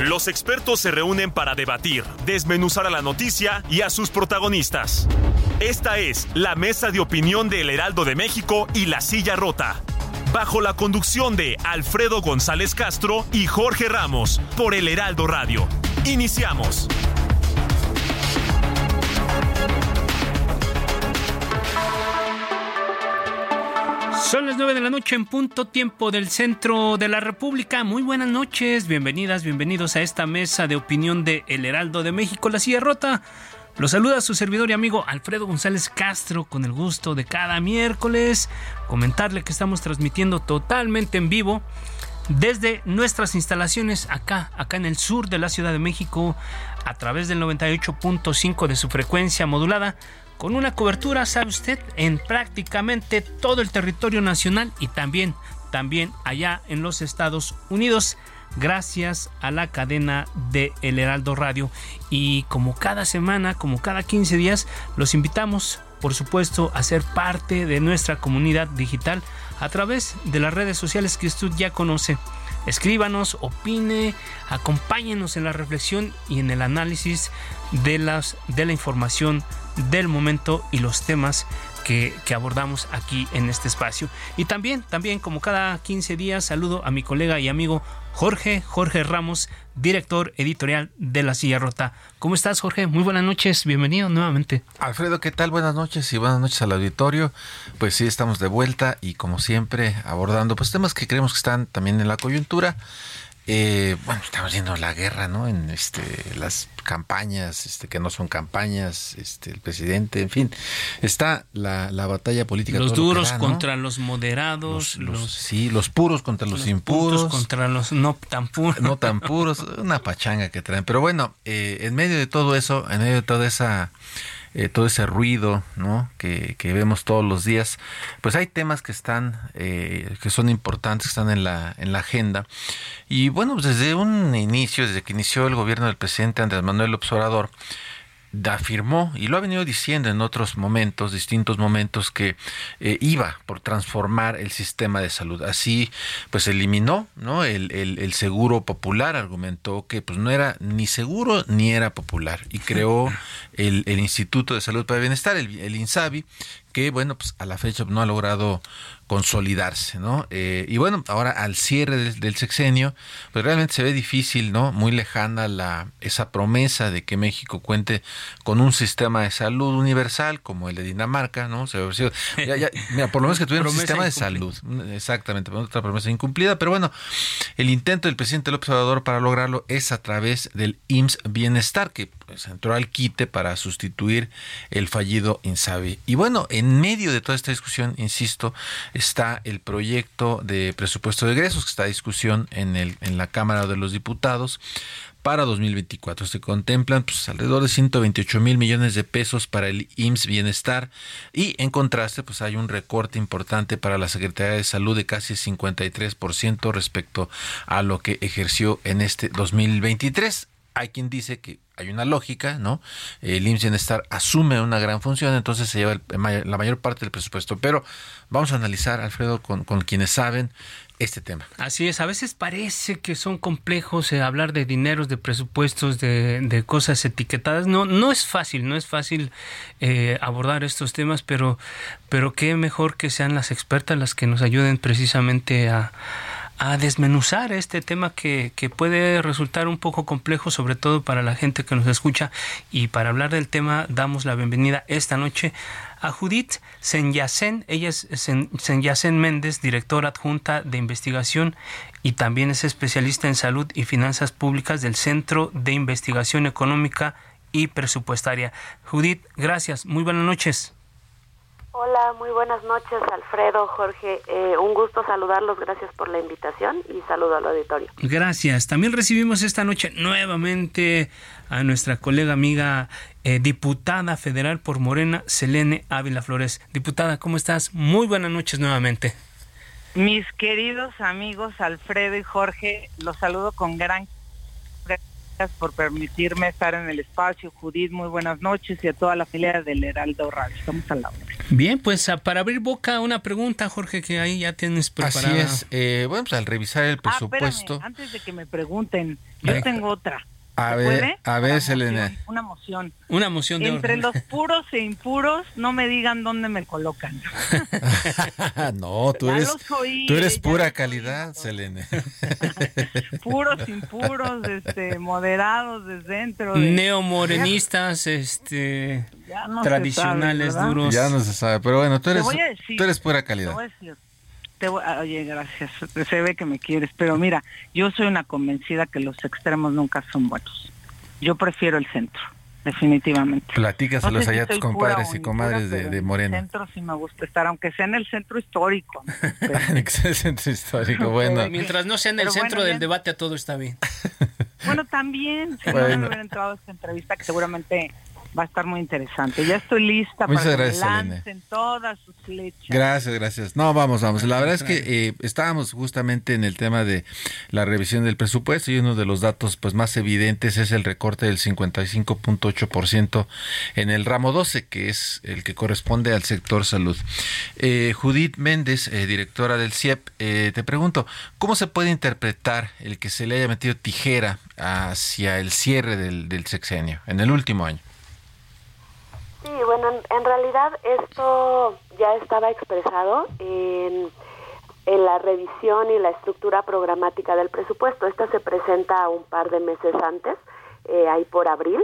Los expertos se reúnen para debatir, desmenuzar a la noticia y a sus protagonistas. Esta es la mesa de opinión de El Heraldo de México y La Silla Rota bajo la conducción de Alfredo González Castro y Jorge Ramos, por el Heraldo Radio. Iniciamos. Son las 9 de la noche en punto tiempo del centro de la República. Muy buenas noches, bienvenidas, bienvenidos a esta mesa de opinión de El Heraldo de México, La Silla Rota. Los saluda su servidor y amigo Alfredo González Castro con el gusto de cada miércoles comentarle que estamos transmitiendo totalmente en vivo desde nuestras instalaciones acá, acá en el sur de la Ciudad de México a través del 98.5 de su frecuencia modulada con una cobertura, sabe usted, en prácticamente todo el territorio nacional y también también allá en los Estados Unidos gracias a la cadena de El Heraldo Radio. Y como cada semana, como cada 15 días, los invitamos, por supuesto, a ser parte de nuestra comunidad digital a través de las redes sociales que usted ya conoce. Escríbanos, opine, acompáñenos en la reflexión y en el análisis de, las, de la información del momento y los temas que, abordamos aquí en este espacio. Y también, también como cada 15 días, saludo a mi colega y amigo Jorge, Jorge Ramos, director editorial de La Silla Rota. ¿Cómo estás, Jorge? Muy buenas noches, bienvenido nuevamente. Alfredo, ¿qué tal? Buenas noches y buenas noches al auditorio. Pues sí, estamos de vuelta y como siempre abordando pues temas que creemos que están también en la coyuntura. Eh, bueno, estamos viendo la guerra, ¿no? En este, las campañas, este, que no son campañas, este, el presidente, en fin, está la, la batalla política. Los duros contra los moderados, los, los, sí, los puros contra los, impuros, contra los no tan puros, no tan puros, una pachanga que traen. Pero bueno, eh, en medio de todo eso, en medio de toda esa eh, todo ese ruido ¿no? que, vemos todos los días, pues hay temas que están, eh, que son importantes, que están en la, en la agenda. Y bueno, pues desde un inicio, desde que inició el gobierno del presidente Andrés Manuel López Obrador, afirmó, y lo ha venido diciendo en otros momentos, distintos momentos, que eh, iba por transformar el sistema de salud. Así, pues eliminó ¿no? el, el, el, seguro popular, argumentó que pues no era ni seguro ni era popular, y creó el, el Instituto de Salud para el Bienestar, el, el INSABI, que bueno, pues a la fecha no ha logrado consolidarse, ¿no? Eh, y bueno, ahora al cierre del, del, sexenio, pues realmente se ve difícil, ¿no? Muy lejana la esa promesa de que México cuente con un sistema de salud universal como el de Dinamarca, ¿no? Se ya, ya, mira, por lo menos que tuviera un sistema de salud, exactamente, otra promesa incumplida, pero bueno, el intento del presidente López Obrador para lograrlo es a través del IMSS Bienestar, que pues, entró al quite para sustituir el fallido INSABI. Y bueno, en medio de toda esta discusión, insisto, está el proyecto de presupuesto de egresos que está a discusión en, el, en la Cámara de los Diputados para 2024. Se contemplan pues, alrededor de 128 mil millones de pesos para el IMSS Bienestar y en contraste pues hay un recorte importante para la Secretaría de Salud de casi 53% respecto a lo que ejerció en este 2023. Hay quien dice que hay una lógica, ¿no? El IMSS Bienestar asume una gran función, entonces se lleva la mayor parte del presupuesto. Pero vamos a analizar, Alfredo, con, quienes saben este tema. Así es, a veces parece que son complejos eh, hablar de dineros, de presupuestos, de, de, cosas etiquetadas. No, no es fácil, no es fácil eh, abordar estos temas, pero, pero qué mejor que sean las expertas las que nos ayuden precisamente a a desmenuzar este tema que, que, puede resultar un poco complejo, sobre todo para la gente que nos escucha. Y para hablar del tema, damos la bienvenida esta noche a Judith Senyacen. Ella es Senyacen Méndez, directora adjunta de investigación y también es especialista en salud y finanzas públicas del Centro de Investigación Económica y Presupuestaria. Judith, gracias. Muy buenas noches. Hola, muy buenas noches, Alfredo, Jorge. Eh, un gusto saludarlos, gracias por la invitación y saludo al auditorio. Gracias. También recibimos esta noche nuevamente a nuestra colega amiga eh, diputada federal por Morena, Selene Ávila Flores. Diputada, ¿cómo estás? Muy buenas noches nuevamente. Mis queridos amigos Alfredo y Jorge, los saludo con gran por permitirme estar en el espacio. Judith, muy buenas noches y a toda la familia del Heraldo Radio. Estamos al lado. Bien, pues ah, para abrir boca, una pregunta, Jorge, que ahí ya tienes preparada. Así es. Eh, bueno, pues al revisar el ah, presupuesto. antes de que me pregunten, yo tengo otra. A ver, a ver, Selena. Una moción. Una moción de Entre los puros e impuros, no me digan dónde me colocan. no, tú eres, tú eres pura calidad, Selene. puros, impuros, este, moderados de centro. Neomorenistas, este, tradicionales, duros. Ya no se sabe, pero bueno, tú eres, tú eres pura calidad. Ah, oye, gracias. Se ve que me quieres, pero mira, yo soy una convencida que los extremos nunca son buenos. Yo prefiero el centro, definitivamente. Platícaselos allá a tus compadres y comadres de, de Moreno. el centro sí me gusta estar, aunque sea en el centro histórico. en el centro histórico, bueno. Mientras no sea en el centro del debate, a todo está bien. Bueno, también, si no me hubiera entrado a esta entrevista, que seguramente va a estar muy interesante. Ya estoy lista para que lancen todas sus flechas. Gracias, gracias. No, vamos, vamos. La verdad es que eh, estábamos justamente en el tema de la revisión del presupuesto y uno de los datos pues más evidentes es el recorte del 55.8% en el ramo 12, que es el que corresponde al sector salud. Eh, Judith Méndez, eh, directora del CIEP, te pregunto, ¿cómo se puede interpretar el que se le haya metido tijera hacia el cierre del sexenio, en el último año? Sí, bueno, en, realidad esto ya estaba expresado en, la revisión y la estructura programática del presupuesto. Esta se presenta un par de meses antes, eh, ahí por abril,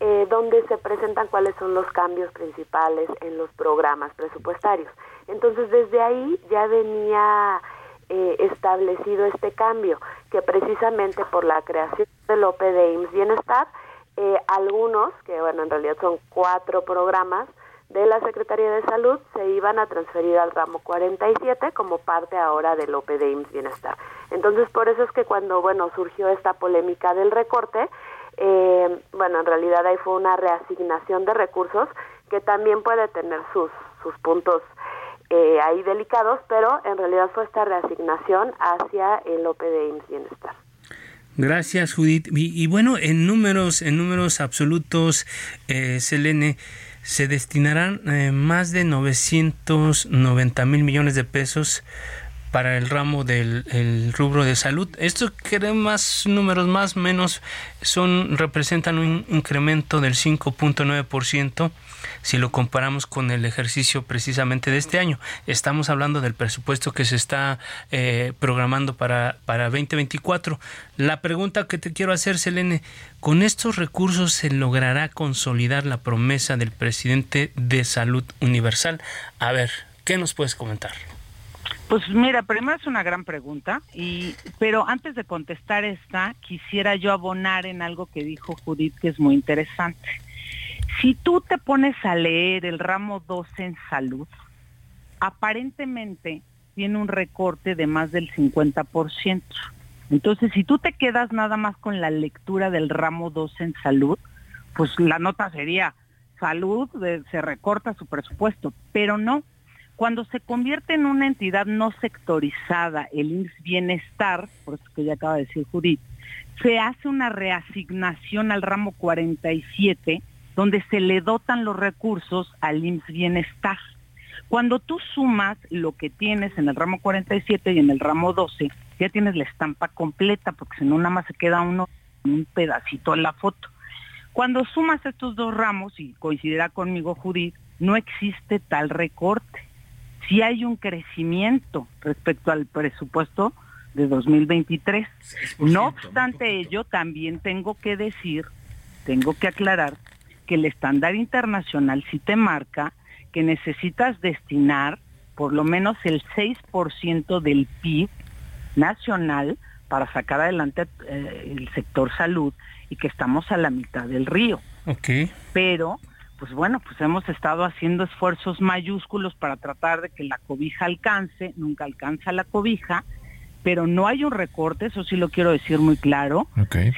eh, donde se presentan cuáles son los cambios principales en los programas presupuestarios. Entonces, desde ahí ya venía eh, establecido este cambio, que precisamente por la creación del OPE de IMSS Bienestar, eh, algunos, que bueno, en realidad son cuatro programas de la Secretaría de Salud, se iban a transferir al ramo 47 como parte ahora del OPD Bienestar. Entonces, por eso es que cuando, bueno, surgió esta polémica del recorte, eh, bueno, en realidad ahí fue una reasignación de recursos que también puede tener sus, sus puntos eh, ahí delicados, pero en realidad fue esta reasignación hacia el OPD Bienestar. Gracias, Judith. Y, bueno, en números, en números absolutos, eh, Selene, se destinarán eh, más de 990 mil millones de pesos para el ramo del rubro de salud. Esto creo más números más menos son representan un incremento del 5.9% si lo comparamos con el ejercicio precisamente de este año. Estamos hablando del presupuesto que se está eh, programando para, para 2024. La pregunta que te quiero hacer, Selene, ¿con estos recursos se logrará consolidar la promesa del presidente de salud universal? A ver, ¿qué nos puedes comentar? Pues mira, primero es una gran pregunta, pero antes de contestar esta, quisiera yo abonar en algo que dijo Judith que es muy interesante. Si tú te pones a leer el ramo 12 en salud, aparentemente tiene un recorte de más del 50%. Entonces, si tú te quedas nada más con la lectura del ramo 12 en salud, pues la nota sería salud, se recorta su presupuesto, pero no. Cuando se convierte en una entidad no sectorizada, el INS Bienestar, por eso que ya acaba de decir Judith, se hace una reasignación al ramo 47 donde se le dotan los recursos al IMSS Bienestar. Cuando tú sumas lo que tienes en el ramo 47 y en el ramo 12, ya tienes la estampa completa, porque si no nada más se queda uno un pedacito en la foto. Cuando sumas estos dos ramos, y coincidirá conmigo Judith, no existe tal recorte. Si hay un crecimiento respecto al presupuesto de 2023. No obstante ello, también tengo que decir, tengo que aclarar que el estándar internacional sí te marca que necesitas destinar por lo menos el 6% del PIB nacional para sacar adelante eh, el sector salud y que estamos a la mitad del río. Okay. Pero pues bueno, pues hemos estado haciendo esfuerzos mayúsculos para tratar de que la cobija alcance, nunca alcanza la cobija, pero no hay un recorte, eso sí lo quiero decir muy claro.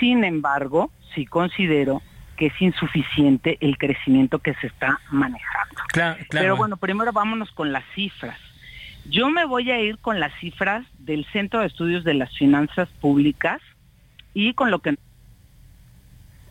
Sin embargo, sí considero que es insuficiente el crecimiento que se está manejando. Pero bueno, primero vámonos con las cifras. Yo me voy a ir con las cifras del Centro de Estudios de las Finanzas Públicas y con lo que...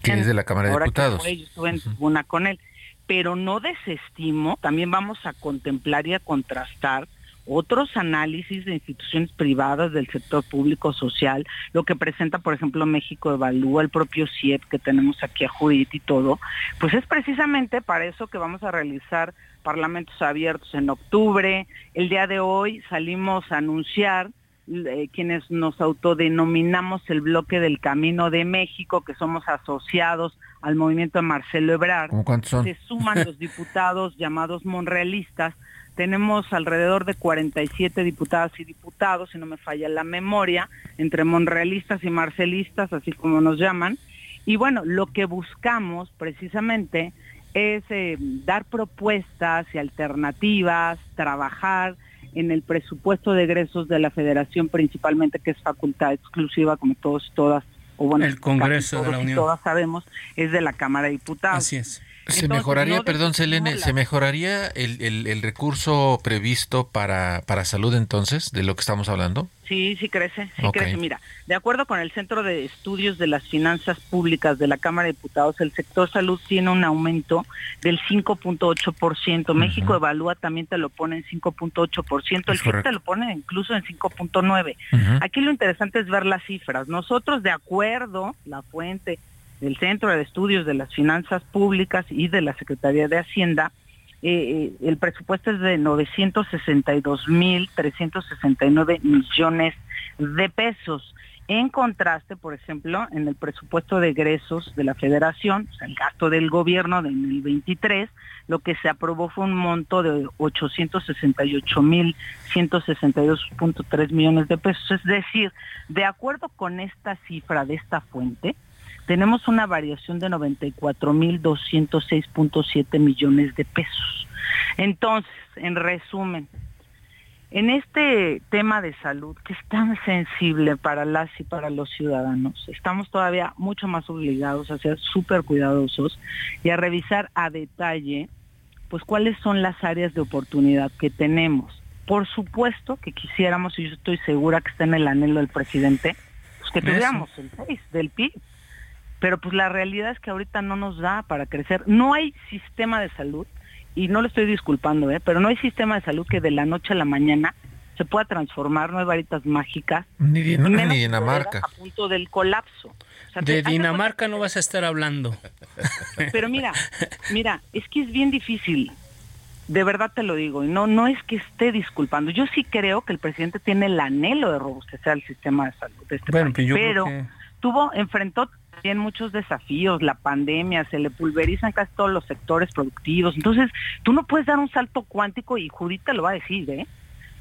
Que es de la Cámara de Diputados. yo estuve en con él. Pero no desestimo, también vamos a contemplar y a contrastar otros análisis de instituciones privadas del sector público social, lo que presenta, por ejemplo, México Evalúa, el propio CIEP que tenemos aquí a Judith y todo, pues es precisamente para eso que vamos a realizar parlamentos abiertos en octubre. El día de hoy salimos a anunciar eh, quienes nos autodenominamos el bloque del Camino de México, que somos asociados al movimiento de Marcelo Ebrard. Se suman los diputados llamados monrealistas tenemos alrededor de 47 diputadas y diputados, si no me falla la memoria, entre monrealistas y marcelistas, así como nos llaman. Y bueno, lo que buscamos precisamente es eh, dar propuestas y alternativas, trabajar en el presupuesto de egresos de la federación principalmente, que es facultad exclusiva, como todos todas, o bueno, el Congreso de la Unión. todas sabemos, es de la Cámara de Diputados. Así es. ¿Se mejoraría, perdón, Selene, ¿se mejoraría el, el, el, recurso previsto para, para salud entonces, de lo que estamos hablando? Sí, sí crece, sí crece. Mira, de acuerdo con el Centro de Estudios de las Finanzas Públicas de la Cámara de Diputados, el sector salud tiene un aumento del 5.8%. México Evalúa también te lo pone en 5.8%. El CIP te lo pone incluso en 5.9%. Aquí lo interesante es ver las cifras. Nosotros, de acuerdo, la fuente del Centro de Estudios de las Finanzas Públicas y de la Secretaría de Hacienda, eh, eh, el presupuesto es de 962.369 millones de pesos. En contraste, por ejemplo, en el presupuesto de egresos de la Federación, o sea, el gasto del gobierno en el 23, lo que se aprobó fue un monto de 868.162.3 millones de pesos. Es decir, de acuerdo con esta cifra de esta fuente, tenemos una variación de 94.206.7 millones de pesos. Entonces, en resumen, en este tema de salud que es tan sensible para las y para los ciudadanos, estamos todavía mucho más obligados a ser súper cuidadosos y a revisar a detalle pues cuáles son las áreas de oportunidad que tenemos. Por supuesto que quisiéramos, y yo estoy segura que está en el anhelo del presidente, pues que tuviéramos el 6 del PIB pero pues la realidad es que ahorita no nos da para crecer. No hay sistema de salud, y no lo estoy disculpando, ¿eh? pero no hay sistema de salud que de la noche a la mañana se pueda transformar, no hay varitas mágicas. Ni, Dinamarca. A punto del colapso. de Dinamarca no vas a estar hablando. Pero mira, mira, es que es bien difícil. De verdad te lo digo, y no, no es que esté disculpando. Yo sí creo que el presidente tiene el anhelo de robustecer el sistema de salud de este país, pues pero tuvo, enfrentó tienen muchos desafíos, la pandemia, se le pulverizan casi todos los sectores productivos. Entonces, tú no puedes dar un salto cuántico y Judith te lo va a decir, ¿eh?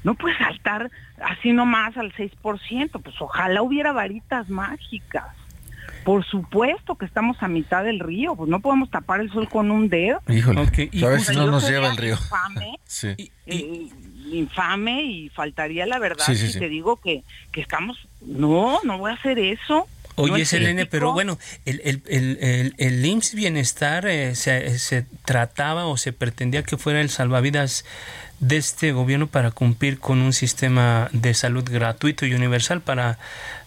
No puedes saltar así nomás al 6%, pues ojalá hubiera varitas mágicas. Por supuesto que estamos a mitad del río, pues no podemos tapar el sol con un dedo. Híjole, y, a veces no nos lleva el río. Infame, sí. Eh, infame y faltaría la verdad si te digo que, que estamos... No, no voy a hacer eso. Oye, Selene, pero bueno, el, el, el, el, IMSS Bienestar eh, se, se, trataba o se pretendía que fuera el salvavidas de este gobierno para cumplir con un sistema de salud gratuito y universal para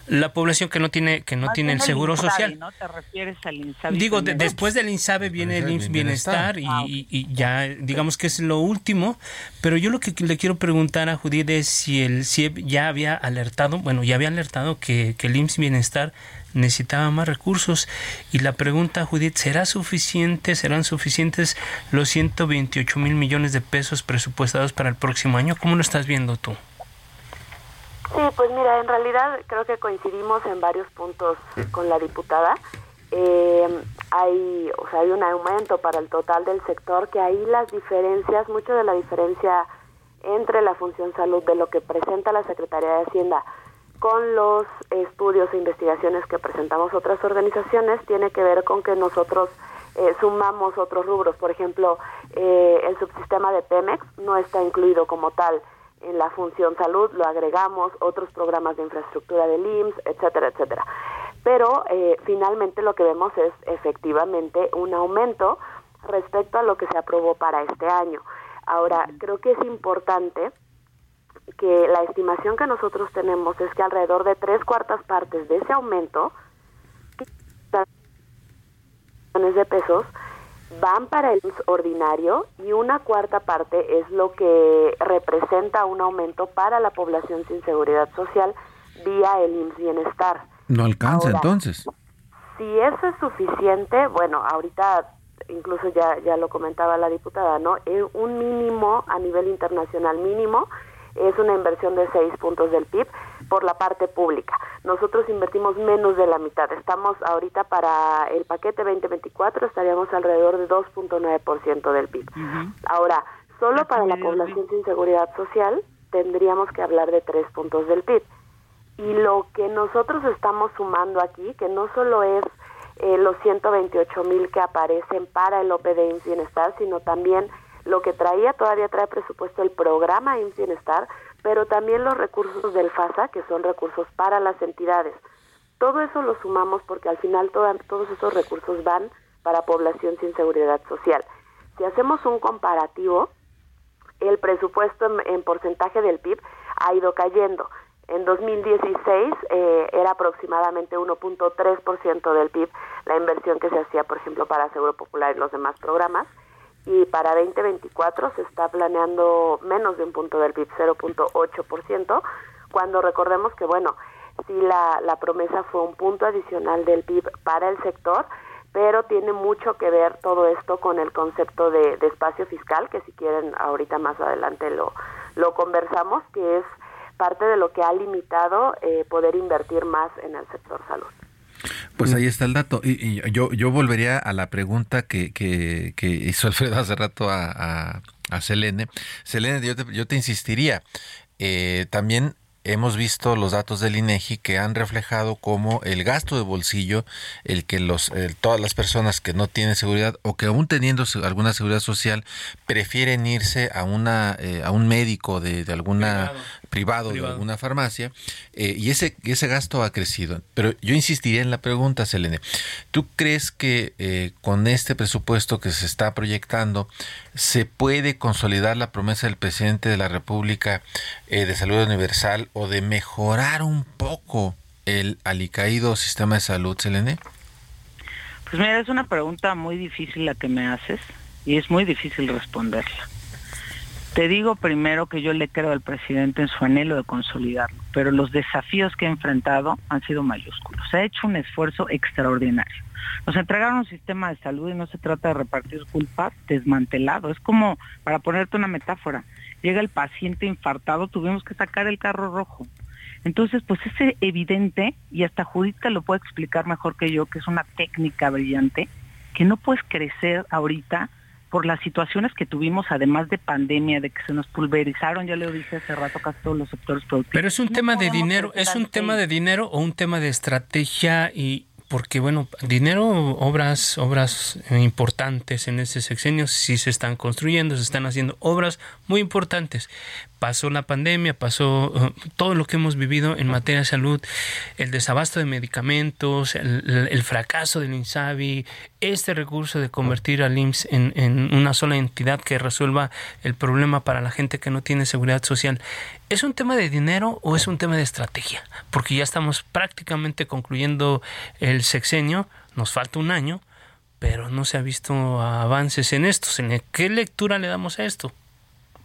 la población que no tiene que no tiene el seguro social. ¿no? ¿Te refieres al INSABE Digo, después del INSABE viene el IMSS Bienestar, ah, y, ya digamos que es lo último, pero yo lo que le quiero preguntar a Judith es si el CIEP ya había alertado, bueno, ya había alertado que, que el IMSS Bienestar necesitaba más recursos y la pregunta Judith, ¿será suficiente, serán suficientes los 128 mil millones de pesos presupuestados para el próximo año? ¿Cómo lo estás viendo tú? Sí, pues mira, en realidad creo que coincidimos en varios puntos con la diputada. Eh, hay, o sea, hay un aumento para el total del sector que ahí las diferencias, mucho de la diferencia entre la función salud de lo que presenta la Secretaría de Hacienda con los estudios e investigaciones que presentamos otras organizaciones tiene que ver con que nosotros eh, sumamos otros rubros. Por ejemplo, eh, el subsistema de Pemex no está incluido como tal en la función salud, lo agregamos, otros programas de infraestructura del IMSS, etcétera, etcétera. Pero eh, finalmente lo que vemos es efectivamente un aumento respecto a lo que se aprobó para este año. Ahora, creo que es importante que la estimación que nosotros tenemos es que alrededor de tres cuartas partes de ese aumento de pesos van para el ordinario y una cuarta parte es lo que representa un aumento para la población sin seguridad social vía el IMSS Bienestar. No alcanza entonces. Si eso es suficiente, bueno, ahorita incluso ya ya lo comentaba la diputada, ¿no? Es un mínimo a nivel internacional mínimo es una inversión de 6 puntos del PIB por la parte pública. Nosotros invertimos menos de la mitad. Estamos ahorita para el paquete 2024 estaríamos alrededor de 2.9% del PIB. Ahora, solo para la población sin seguridad social tendríamos que hablar de 3 puntos del PIB. Y lo que nosotros estamos sumando aquí, que no solo es eh, los 128 mil que aparecen para el OPD Bienestar, sino también lo que traía, todavía trae presupuesto el programa IMSS Bienestar, pero también los recursos del FASA, que son recursos para las entidades. Todo eso lo sumamos porque al final todos esos recursos van para población sin seguridad social. Si hacemos un comparativo, el presupuesto en, porcentaje del PIB ha ido cayendo. En 2016 eh, era aproximadamente 1.3% del PIB la inversión que se hacía, por ejemplo, para Seguro Popular y los demás programas y para 2024 se está planeando menos de un punto del PIB, 0.8%, cuando recordemos que, bueno, sí la, la promesa fue un punto adicional del PIB para el sector, pero tiene mucho que ver todo esto con el concepto de, espacio fiscal, que si quieren ahorita más adelante lo, lo conversamos, que es parte de lo que ha limitado eh, poder invertir más en el sector salud. Pues ahí está el dato. Y, yo, yo volvería a la pregunta que, que, hizo Alfredo hace rato a, a, Selene. Selene, yo te, yo te insistiría. Eh, también hemos visto los datos del INEGI que han reflejado como el gasto de bolsillo, el que los todas las personas que no tienen seguridad o que aún teniendo alguna seguridad social prefieren irse a una eh, a un médico de, de alguna privado, de alguna farmacia eh, y ese ese gasto ha crecido. Pero yo insistiría en la pregunta, Selene, ¿tú crees que eh, con este presupuesto que se está proyectando se puede consolidar la promesa del presidente de la República de salud universal o de mejorar un poco el alicaído sistema de salud, Selene? Pues mira, es una pregunta muy difícil la que me haces y es muy difícil responderla. Te digo primero que yo le creo al presidente en su anhelo de consolidarlo, pero los desafíos que ha enfrentado han sido mayúsculos. Se ha hecho un esfuerzo extraordinario. Nos entregaron un sistema de salud y no se trata de repartir culpas desmantelado. Es como, para ponerte una metáfora, llega el paciente infartado, tuvimos que sacar el carro rojo. Entonces, pues es evidente, y hasta Judith lo puede explicar mejor que yo, que es una técnica brillante, que no puedes crecer ahorita por las situaciones que tuvimos, además de pandemia, de que se nos pulverizaron, ya le dije hace rato, casi todos los sectores productivos. Pero es un tema de dinero, ¿es un tema de dinero o un tema de estrategia y, porque bueno, dinero, obras, obras importantes en ese sexenio sí se están construyendo, se están haciendo obras muy importantes, pasó la pandemia, pasó uh, todo lo que hemos vivido en materia de salud, el desabasto de medicamentos, el, fracaso del INSABI, este recurso de convertir al IMSS en, en, una sola entidad que resuelva el problema para la gente que no tiene seguridad social. ¿Es un tema de dinero o es un tema de estrategia? Porque ya estamos prácticamente concluyendo el sexenio, nos falta un año, pero no se ha visto avances en esto. ¿Qué lectura le damos a esto?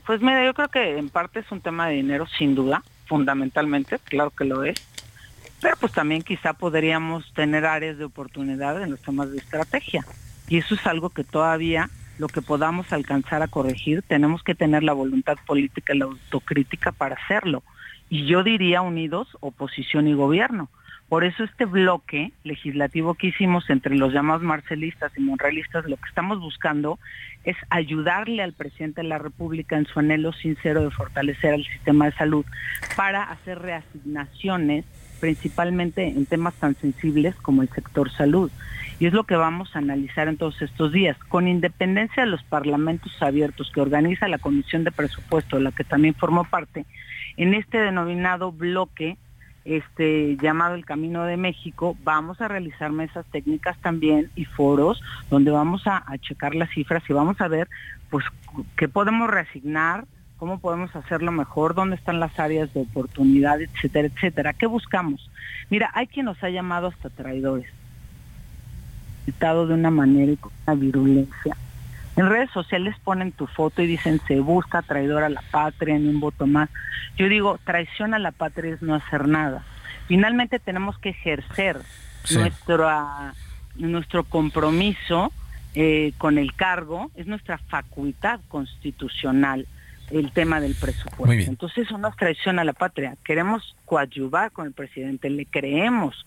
Pues mira, yo creo que en parte es un tema de dinero, sin duda, fundamentalmente, claro que lo es. Pero pues también quizá podríamos tener áreas de oportunidad en los temas de estrategia. Y eso es algo que todavía lo que podamos alcanzar a corregir, tenemos que tener la voluntad política y la autocrítica para hacerlo. Y yo diría unidos, oposición y gobierno. Por eso este bloque legislativo que hicimos entre los llamados marcelistas y monrealistas, lo que estamos buscando es ayudarle al presidente de la República en su anhelo sincero de fortalecer el sistema de salud para hacer reasignaciones principalmente en temas tan sensibles como el sector salud. Y es lo que vamos a analizar en todos estos días. Con independencia de los parlamentos abiertos que organiza la Comisión de Presupuesto, de la que también formó parte, en este denominado bloque este llamado el Camino de México, vamos a realizar mesas técnicas también y foros donde vamos a, checar las cifras y vamos a ver pues qué podemos reasignar, cómo podemos hacerlo mejor, dónde están las áreas de oportunidad, etcétera, etcétera. ¿Qué buscamos? Mira, hay quien nos ha llamado hasta traidores, citado de una manera y con una virulencia. En redes sociales ponen tu foto y dicen se busca traidor a la patria, en un voto más. Yo digo, traición a la patria es no hacer nada. Finalmente tenemos que ejercer nuestro, nuestro compromiso eh, con el cargo, es nuestra facultad constitucional el tema del presupuesto. Entonces eso no es traición a la patria. Queremos coadyuvar con el presidente, le creemos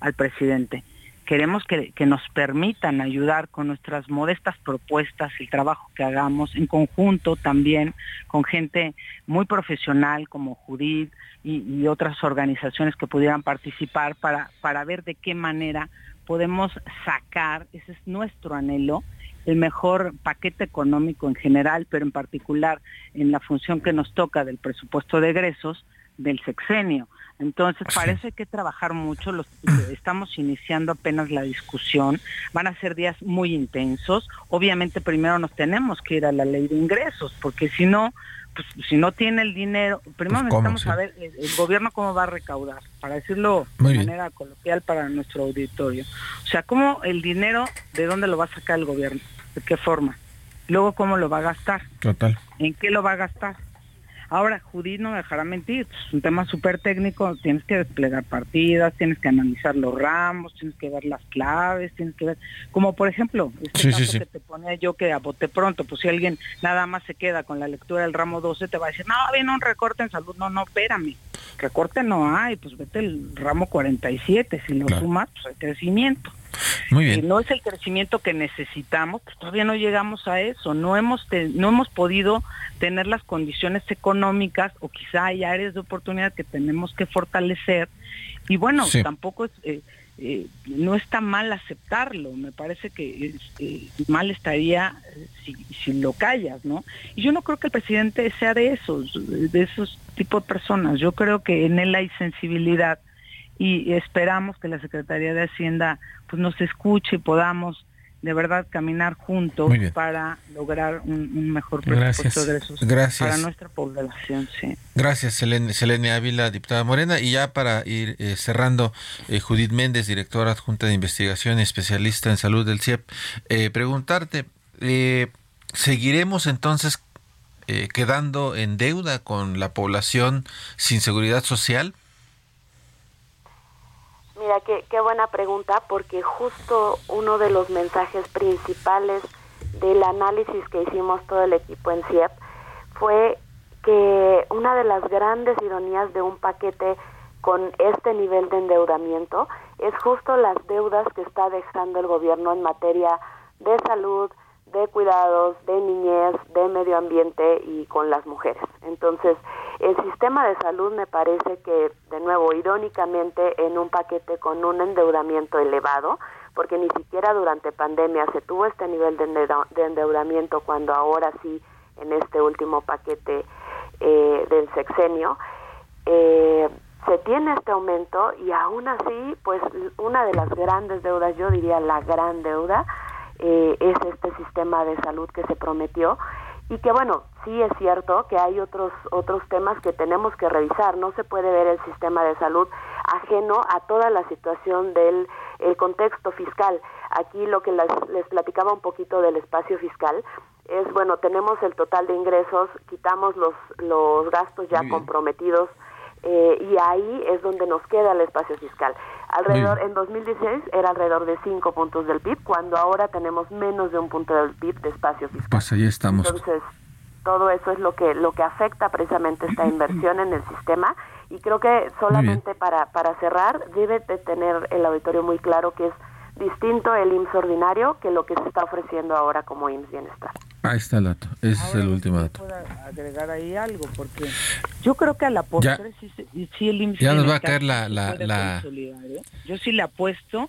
al presidente queremos que, nos permitan ayudar con nuestras modestas propuestas, el trabajo que hagamos en conjunto también con gente muy profesional como Judith y, otras organizaciones que pudieran participar para, para ver de qué manera podemos sacar, ese es nuestro anhelo, el mejor paquete económico en general, pero en particular en la función que nos toca del presupuesto de egresos del sexenio. Entonces parece que trabajar mucho, los, estamos iniciando apenas la discusión, van a ser días muy intensos, obviamente primero nos tenemos que ir a la ley de ingresos, porque si no, pues si no tiene el dinero, primero pues, necesitamos saber el, gobierno cómo va a recaudar, para decirlo de manera coloquial para nuestro auditorio. O sea, cómo el dinero, de dónde lo va a sacar el gobierno, de qué forma, luego cómo lo va a gastar, Total. en qué lo va a gastar Ahora, Judith no dejará mentir, es un tema súper técnico, tienes que desplegar partidas, tienes que analizar los ramos, tienes que ver las claves, tienes que ver, como por ejemplo, este caso que te ponía yo que a bote pronto, pues si alguien nada más se queda con la lectura del ramo 12, te va a decir, no, viene un recorte en salud, no, no, espérame, recorte no hay, pues vete el ramo 47, si lo sumas, pues hay crecimiento. Muy bien. no es el crecimiento que necesitamos, pues todavía no llegamos a eso, no hemos, no hemos podido tener las condiciones económicas o quizá hay áreas de oportunidad que tenemos que fortalecer y bueno, tampoco es... Eh, eh, no está mal aceptarlo, me parece que eh, mal estaría si, si, lo callas, ¿no? Y yo no creo que el presidente sea de esos, de esos tipos de personas, yo creo que en él hay sensibilidad y esperamos que la Secretaría de Hacienda pues nos escuche y podamos de verdad caminar juntos para lograr un, mejor presupuesto Gracias. para nuestra población. Sí. Gracias, Selene, Ávila, diputada Morena. Y ya para ir eh, cerrando, eh, Judith Méndez, directora adjunta de investigación y especialista en salud del CIEP, eh, preguntarte, ¿seguiremos entonces quedando en deuda con la población sin seguridad social? Mira, qué, qué buena pregunta, porque justo uno de los mensajes principales del análisis que hicimos todo el equipo en CIEP fue que una de las grandes ironías de un paquete con este nivel de endeudamiento es justo las deudas que está dejando el gobierno en materia de salud, de cuidados, de niñez, de medio ambiente y con las mujeres. Entonces, el sistema de salud me parece que, de nuevo, irónicamente, en un paquete con un endeudamiento elevado, porque ni siquiera durante pandemia se tuvo este nivel de endeudamiento cuando ahora sí, en este último paquete eh, del sexenio, eh, se tiene este aumento y aún así, pues una de las grandes deudas, yo diría la gran deuda, eh, es este sistema de salud que se prometió y que bueno, sí es cierto que hay otros otros temas que tenemos que revisar, no se puede ver el sistema de salud ajeno a toda la situación del el contexto fiscal. Aquí lo que les, les platicaba un poquito del espacio fiscal es bueno, tenemos el total de ingresos, quitamos los los gastos ya comprometidos eh, y ahí es donde nos queda el espacio fiscal. Alrededor, en 2016 era alrededor de 5 puntos del PIB, cuando ahora tenemos menos de un punto del PIB de espacio fiscal. Pues ahí estamos. Entonces, todo eso es lo que lo que afecta precisamente esta inversión en el sistema y creo que solamente para para cerrar debe de tener el auditorio muy claro que es distinto el IMSS ordinario que lo que se está ofreciendo ahora como IMSS Bienestar. Ahí está el dato, ese es el último dato. agregar ahí algo, porque yo creo que a la postre sí, el IMSS Ya nos va a caer la... la, ¿eh? Yo sí le apuesto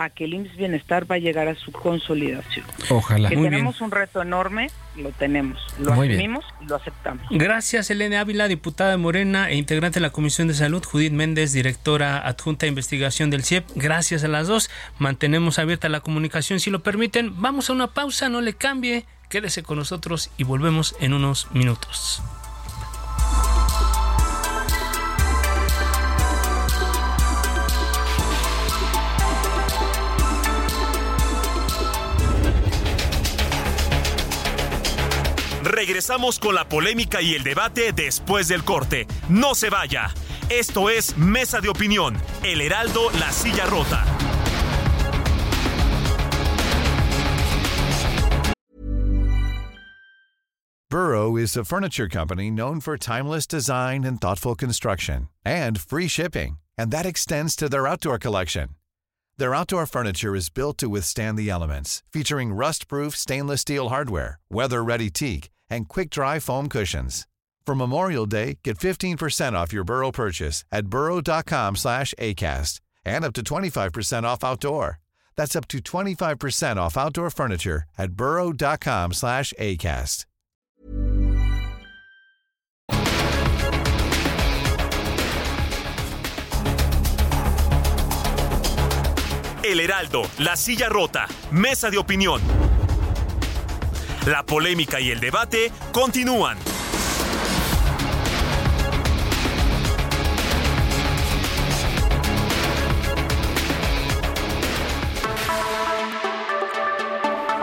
a que el IMSS Bienestar va a llegar a su consolidación. Ojalá. Que tenemos un reto enorme, lo tenemos, lo asumimos y lo aceptamos. Gracias, Elena Ávila, diputada de Morena e integrante de la Comisión de Salud, Judith Méndez, directora adjunta de investigación del CIEP. Gracias a las dos. Mantenemos abierta la comunicación, si lo permiten. Vamos a una pausa, no le cambie, quédese con nosotros y volvemos en unos minutos. Regresamos con la polémica y el debate después del corte. No se vaya. Esto es Mesa de Opinión, El Heraldo, La Silla Rota. Burrow is a furniture company known for timeless design and thoughtful construction, and free shipping, and that extends to their outdoor collection. Their outdoor furniture is built to withstand the elements, featuring rust-proof stainless steel hardware, weather-ready teak, and quick-dry foam cushions. For Memorial Day, get 15% off your Burrow purchase at burrow.com slash ACAST and up to 25% off outdoor. That's up to 25% off outdoor furniture at burrow.com slash ACAST. El Heraldo, La Silla Rota, Mesa de Opinión. La polémica y el debate continúan.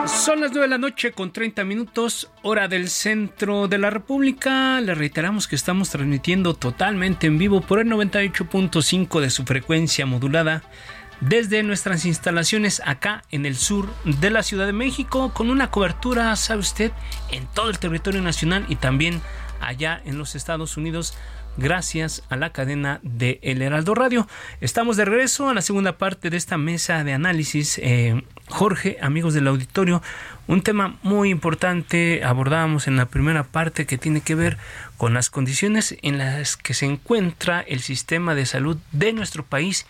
Son las 9 de la noche con 30 minutos, hora del centro de la República. Le reiteramos que estamos transmitiendo totalmente en vivo por el 98.5 de su frecuencia modulada desde nuestras instalaciones acá en el sur de la Ciudad de México con una cobertura, sabe usted, en todo el territorio nacional y también allá en los Estados Unidos gracias a la cadena de El Heraldo Radio. Estamos de regreso a la segunda parte de esta mesa de análisis. Eh, Jorge, amigos del auditorio, un tema muy importante abordábamos en la primera parte que tiene que ver con las condiciones en las que se encuentra el sistema de salud de nuestro país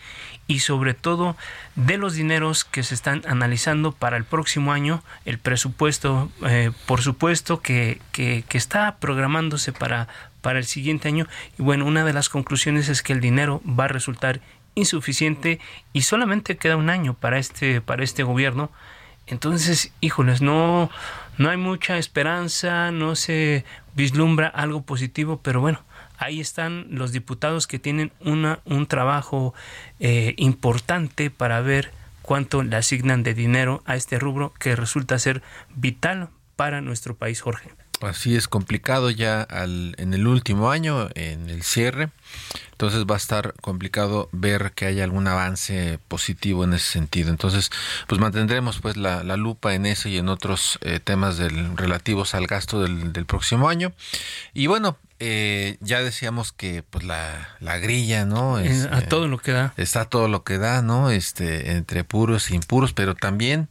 y sobre todo de los dineros que se están analizando para el próximo año, el presupuesto, eh, por supuesto, que, que, que está programándose para, para el siguiente año. Y bueno, una de las conclusiones es que el dinero va a resultar insuficiente y solamente queda un año para este, para este gobierno. Entonces, híjoles, no, no hay mucha esperanza, no se vislumbra algo positivo, pero bueno, ahí están los diputados que tienen una, un trabajo eh, importante para ver cuánto le asignan de dinero a este rubro que resulta ser vital para nuestro país, Jorge. Así es complicado ya al, en el último año, en el cierre. Entonces va a estar complicado ver que haya algún avance positivo en ese sentido. Entonces, pues mantendremos pues la, la lupa en eso y en otros eh, temas del, relativos al gasto del, del próximo año. Y bueno, eh, ya decíamos que pues la, la grilla, ¿no? Es, a todo lo que da. Está todo lo que da, ¿no? Este, entre puros e impuros, pero también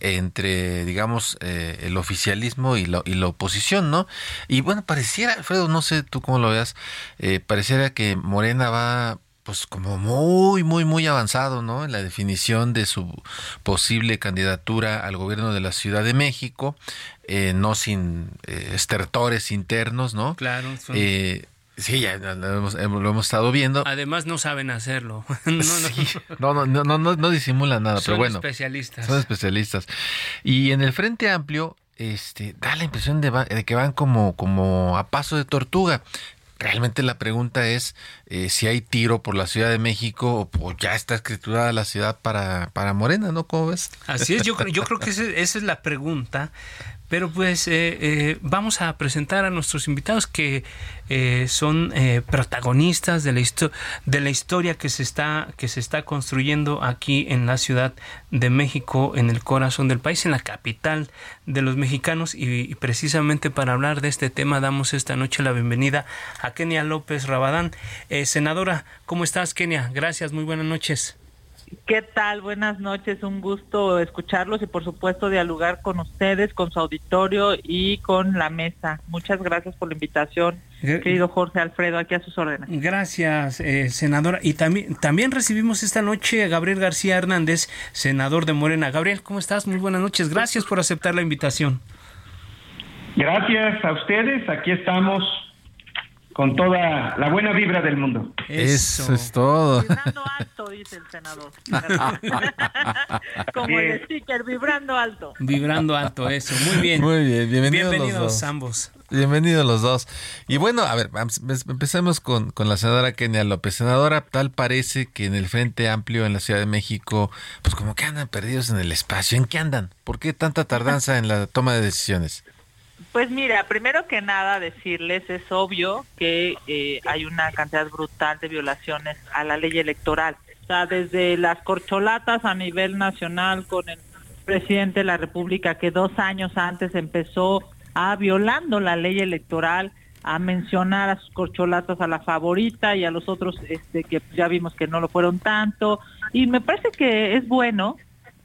entre, digamos, eh, el oficialismo y, lo, y la oposición, ¿no? Y bueno, pareciera, Alfredo, no sé tú cómo lo veas, eh, pareciera que Morena va pues como muy, muy, muy avanzado, ¿no? En la definición de su posible candidatura al gobierno de la Ciudad de México, eh, no sin eh, estertores internos, ¿no? Claro. Son... Sí, ya lo hemos, lo hemos, estado viendo. Además no saben hacerlo. no, sí. no, no, no, no, no, no disimulan nada, son pero bueno. especialistas. Son especialistas. Y en el Frente Amplio, este, da la impresión de, de que van como, como a paso de tortuga. Realmente la pregunta es eh, si hay tiro por la Ciudad de México o, o, ya está escriturada la ciudad para, para Morena, ¿no? ¿Cómo ves? Así es, yo, yo creo que ese, esa es la pregunta. Pero pues eh, eh, vamos a presentar a nuestros invitados que eh, son protagonistas de la, de la historia que se, está, que se está construyendo aquí en la Ciudad de México, en el corazón del país, en la capital de los mexicanos. Y, y precisamente para hablar de este tema damos esta noche la bienvenida a Kenia López Rabadán. senadora, ¿cómo estás Kenia? Gracias, muy buenas noches. ¿Qué tal? Buenas noches, un gusto escucharlos y por supuesto dialogar con ustedes, con su auditorio y con la mesa. Muchas gracias por la invitación querido Jorge Alfredo, aquí a sus órdenes. Gracias, eh, senadora. Y también, también recibimos esta noche a Gabriel García Hernández, senador de Morena. Gabriel, ¿cómo estás? Muy buenas noches. Gracias por aceptar la invitación. Gracias a ustedes. Aquí estamos con toda la buena vibra del mundo. Eso, es todo. Vibrando alto, dice el senador. Como el sticker, vibrando alto. Vibrando alto, eso. Muy bien. Muy bien, bienvenidos, Bienvenidos los dos. ambos. Bienvenidos los dos. Y bueno, a ver, vamos- empecemos con, con la senadora Kenia López. Senadora, tal parece que en el Frente Amplio en la Ciudad de México, pues como que andan perdidos en el espacio. ¿En qué andan? ¿Por qué tanta tardanza en la toma de decisiones? Pues mira, primero que nada decirles, es obvio que eh, hay una cantidad brutal de violaciones a la ley electoral. O sea, desde las corcholatas a nivel nacional con el presidente de la República que dos años antes empezó a violando la ley electoral, a mencionar a sus corcholatas a la favorita y a los otros este, que ya vimos que no lo fueron tanto. Y me parece que es bueno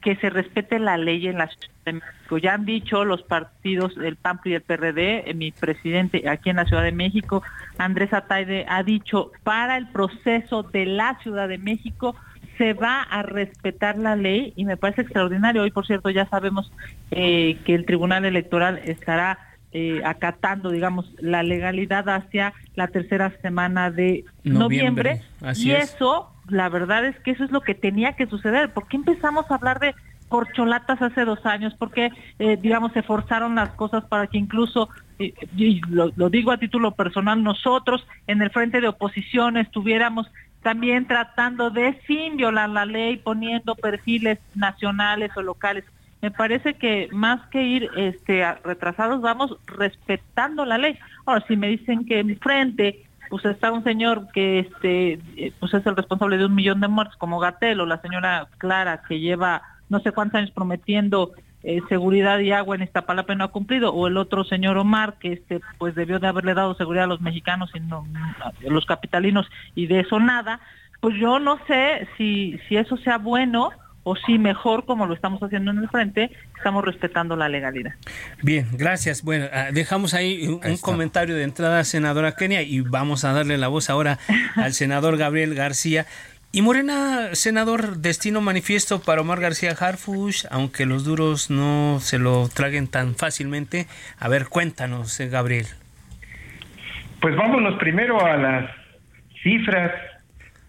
que se respete la ley en la Ciudad de México. Ya han dicho los partidos, el PAN y el PRD, eh, mi presidente aquí en la Ciudad de México, Andrés Ataide, ha dicho, para el proceso de la Ciudad de México se va a respetar la ley y me parece extraordinario. Hoy, por cierto, ya sabemos eh, que el Tribunal Electoral estará eh, acatando, digamos, la legalidad hacia la tercera semana de Noviembre, noviembre. así y es. eso, la verdad es que eso es lo que tenía que suceder. ¿Por qué empezamos a hablar de corcholatas hace dos años? ¿Por qué, eh, digamos, se forzaron las cosas para que incluso, eh, y lo, digo a título personal, nosotros en el frente de oposición estuviéramos también tratando de, sin violar la ley, poniendo perfiles nacionales o locales? Me parece que más que ir este, retrasados, vamos respetando la ley. Ahora, si me dicen que en frente pues está un señor que este eh, pues es el responsable de un millón de muertos como Gatel o la señora Clara que lleva no sé cuántos años prometiendo eh, seguridad y agua en Iztapalapa y no ha cumplido o el otro señor Omar que este pues debió de haberle dado seguridad a los mexicanos y no a los capitalinos y de eso nada. Pues yo no sé si si eso sea bueno o si mejor como lo estamos haciendo en el frente estamos respetando la legalidad Bien, gracias. Bueno, ah, dejamos ahí un, Ahí un está. comentario de entrada, senadora Kenia, y vamos a darle la voz ahora al senador Gabriel García. Y Morena, senador, destino manifiesto para Omar García Harfush, aunque los duros no se lo traguen tan fácilmente. A ver, cuéntanos, eh, Gabriel. Pues vámonos primero a las cifras,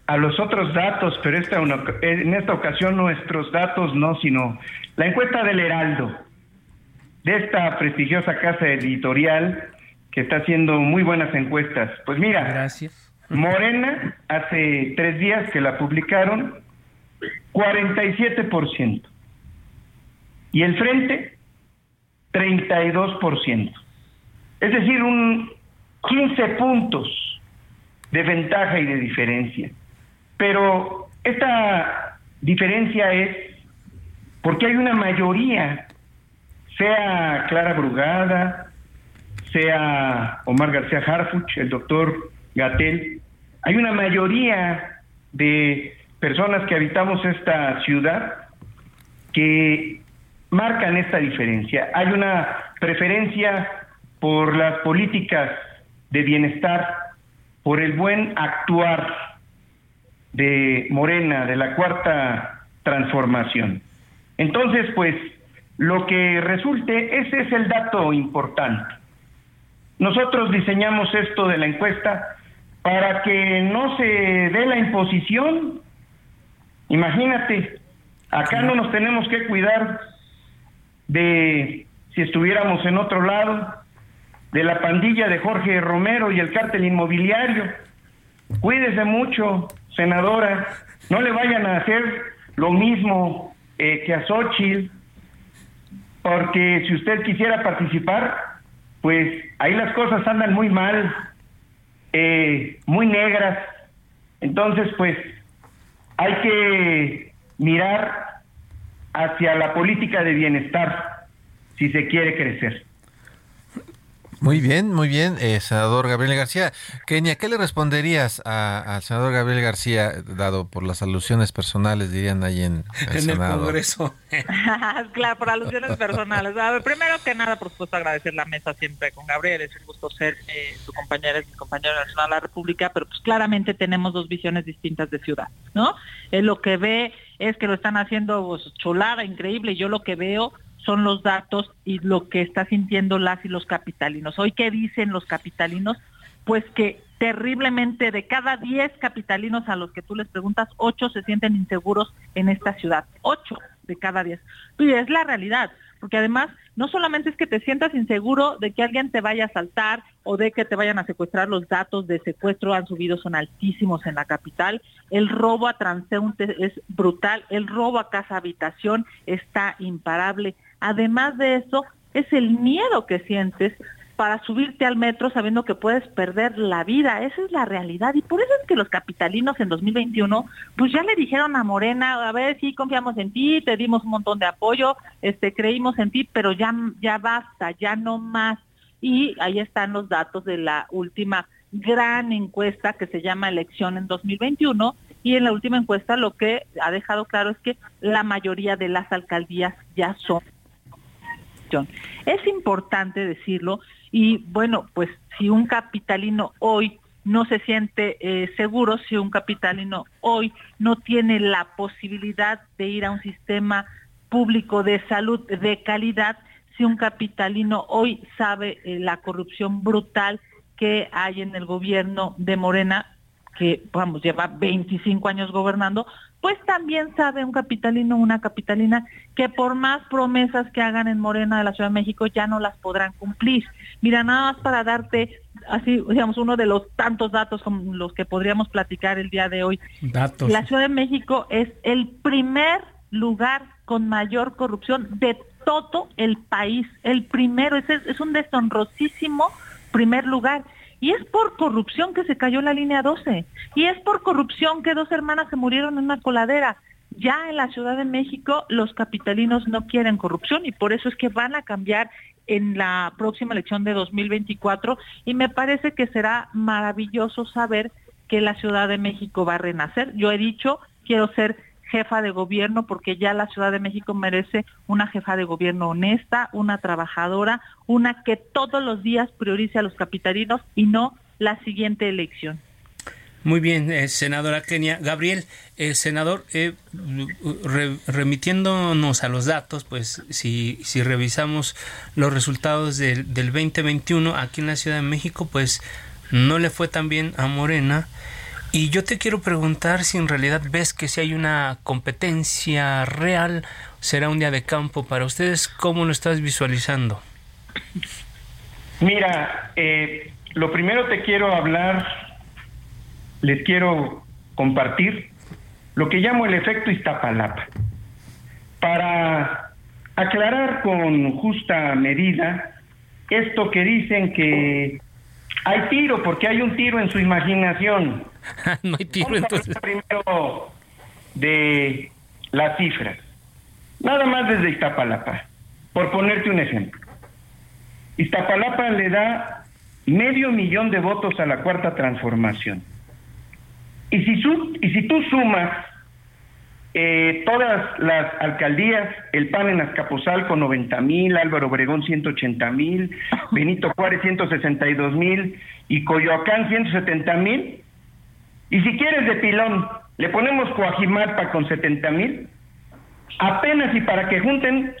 a los otros datos, pero esta una- en esta ocasión nuestros datos no, sino la encuesta del Heraldo, de esta prestigiosa casa editorial que está haciendo muy buenas encuestas. Pues mira, Gracias. Morena, hace tres días que la publicaron, 47%. Y el Frente, 32%. Es decir, un 15 puntos de ventaja y de diferencia. Pero esta diferencia es porque hay una mayoría, sea Clara Brugada, sea Omar García Harfuch, el doctor Gatel, hay una mayoría de personas que habitamos esta ciudad que marcan esta diferencia. Hay una preferencia por las políticas de bienestar, por el buen actuar de Morena, de la cuarta transformación. Entonces, pues, lo que resulte, ese es el dato importante. Nosotros diseñamos esto de la encuesta para que no se dé la imposición. Imagínate, acá no nos tenemos que cuidar de si estuviéramos en otro lado, de la pandilla de Jorge Romero y el cártel inmobiliario. Cuídese mucho, senadora, no le vayan a hacer lo mismo eh, que a Xochitl, porque si usted quisiera participar, pues ahí las cosas andan muy mal, eh, muy negras. Entonces, pues hay que mirar hacia la política de bienestar si se quiere crecer. Muy bien, muy bien, eh, senador Gabriel García. Kenia, ¿qué le responderías al senador Gabriel García, dado por las alusiones personales, dirían ahí en el, en el Congreso? claro, por alusiones personales. A ver, primero que nada, por supuesto, agradecer la mesa siempre con Gabriel. Es un gusto ser eh, su compañera, mi compañero nacional de la República, pero pues claramente tenemos dos visiones distintas de ciudad, ¿no? Él lo que ve es que lo están haciendo pues, cholada, increíble. Yo lo que veo son los datos y lo que está sintiendo las y los capitalinos. Hoy, ¿qué dicen los capitalinos? Pues que terriblemente de cada 10 capitalinos a los que tú les preguntas, 8 se sienten inseguros en esta ciudad. 8 de cada 10. Y es la realidad, porque además no solamente es que te sientas inseguro de que alguien te vaya a asaltar o de que te vayan a secuestrar, los datos de secuestro han subido, son altísimos en la capital, el robo a transeúnte es brutal, el robo a casa habitación está imparable, Además de eso, es el miedo que sientes para subirte al metro sabiendo que puedes perder la vida. Esa es la realidad. Y por eso es que los capitalinos en 2021, pues ya le dijeron a Morena, a ver, sí, confiamos en ti, te dimos un montón de apoyo, este, creímos en ti, pero ya, ya basta, ya no más. Y ahí están los datos de la última gran encuesta que se llama Elección en 2021. Y en la última encuesta lo que ha dejado claro es que la mayoría de las alcaldías ya son es importante decirlo y bueno, pues si un capitalino hoy no se siente eh, seguro, si un capitalino hoy no tiene la posibilidad de ir a un sistema público de salud de calidad, si un capitalino hoy sabe eh, la corrupción brutal que hay en el gobierno de Morena, que vamos, lleva 25 años gobernando, pues también sabe un capitalino, una capitalina, que por más promesas que hagan en Morena de la Ciudad de México ya no las podrán cumplir. Mira, nada más para darte así, digamos, uno de los tantos datos como los que podríamos platicar el día de hoy. Datos. La Ciudad de México es el primer lugar con mayor corrupción de todo el país. El primero, es, es un deshonrosísimo primer lugar. Y es por corrupción que se cayó la línea 12. Y es por corrupción que dos hermanas se murieron en una coladera. Ya en la Ciudad de México los capitalinos no quieren corrupción y por eso es que van a cambiar en la próxima elección de 2024 y me parece que será maravilloso saber que la Ciudad de México va a renacer. Yo he dicho, quiero ser jefa de gobierno porque ya la Ciudad de México merece una jefa de gobierno honesta, una trabajadora, una que todos los días priorice a los capitalinos y no la siguiente elección. Muy bien, eh, senadora Kenia. Gabriel, eh, senador, eh, remitiéndonos a los datos, pues si, si revisamos los resultados del, del 2021 aquí en la Ciudad de México, pues no le fue tan bien a Morena y yo te quiero preguntar si en realidad ves que si hay una competencia real, será un día de campo para ustedes, ¿cómo lo estás visualizando? Mira, eh, lo primero te quiero hablar, les quiero compartir lo que llamo el efecto Iztapalapa. Para aclarar con justa medida esto que dicen que hay tiro, porque hay un tiro en su imaginación. no hay tiro entonces. Primero de las cifras. Nada más desde Iztapalapa, por ponerte un ejemplo. Iztapalapa le da medio millón de votos a la cuarta transformación. Y si, y si tú sumas eh, todas las alcaldías, el PAN en Azcapotzalco 90 mil, Álvaro Obregón 180 mil, Benito Juárez 162 mil y Coyoacán 170 mil. Y si quieres de pilón, le ponemos Coajimalpa con 70 mil, apenas y para que junten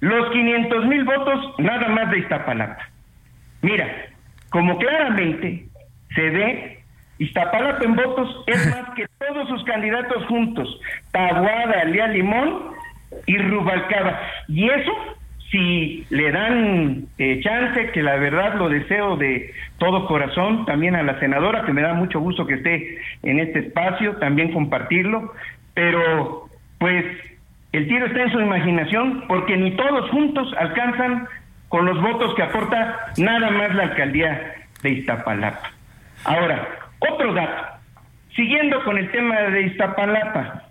los 500 mil votos nada más de Iztapalapa. Mira, como claramente se ve Iztapalapa en votos es más que todos sus candidatos juntos, Taguada, Lea Limón y Rubalcaba. Y eso, si le dan eh, chance, que la verdad lo deseo de todo corazón, también a la senadora, que me da mucho gusto que esté en este espacio, también compartirlo, pero pues el tiro está en su imaginación porque ni todos juntos alcanzan con los votos que aporta nada más la alcaldía de Iztapalapa. Ahora, otro dato, siguiendo con el tema de Iztapalapa,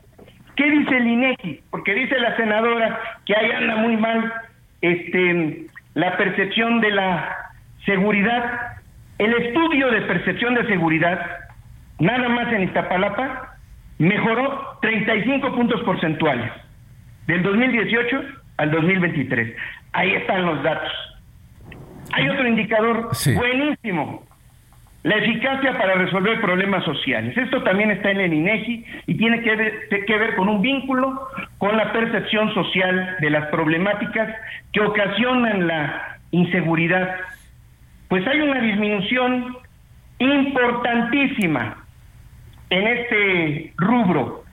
¿qué dice el INEGI? Porque dice la senadora que ahí anda muy mal este la percepción de la seguridad, el estudio de percepción de seguridad, nada más en Iztapalapa, mejoró 35 puntos porcentuales, del 2018 al 2023. Ahí están los datos. Hay otro indicador buenísimo, la eficacia para resolver problemas sociales. Esto también está en el INEGI y tiene que ver, que ver con un vínculo con la percepción social de las problemáticas que ocasionan la inseguridad. Pues hay una disminución importantísima en este rubro.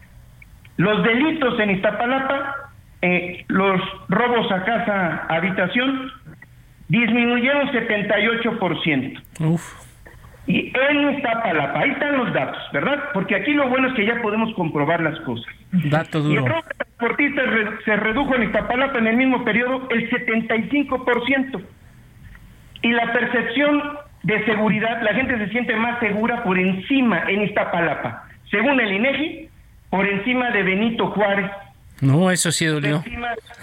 Los delitos en Iztapalapa, eh, los robos a casa, habitación, disminuyeron 78%. Uf. Y en Iztapalapa, ahí están los datos, ¿verdad? Porque aquí lo bueno es que ya podemos comprobar las cosas. Dato duro. Y el robo de transportistas se redujo en Iztapalapa en el mismo periodo el 75%. Y la percepción de seguridad, la gente se siente más segura por encima en Iztapalapa. Según el INEGI, por encima de Benito Juárez. No, eso sí dolió.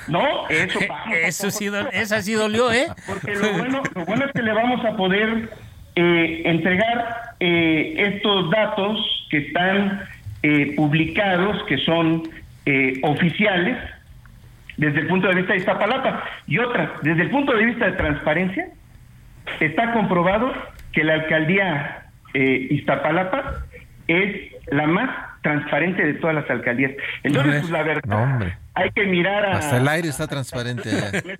no, eso, eso sí, esa sí dolió, ¿eh? Porque lo bueno, lo bueno es que le vamos a poder eh, entregar eh, estos datos que están eh, publicados, que son oficiales, desde el punto de vista de Iztapalapa. Y otra, desde el punto de vista de transparencia, está comprobado que la alcaldía Iztapalapa es la más transparente de todas las alcaldías. Entonces, pues la verdad, hay que mirar a... Hasta el aire está transparente.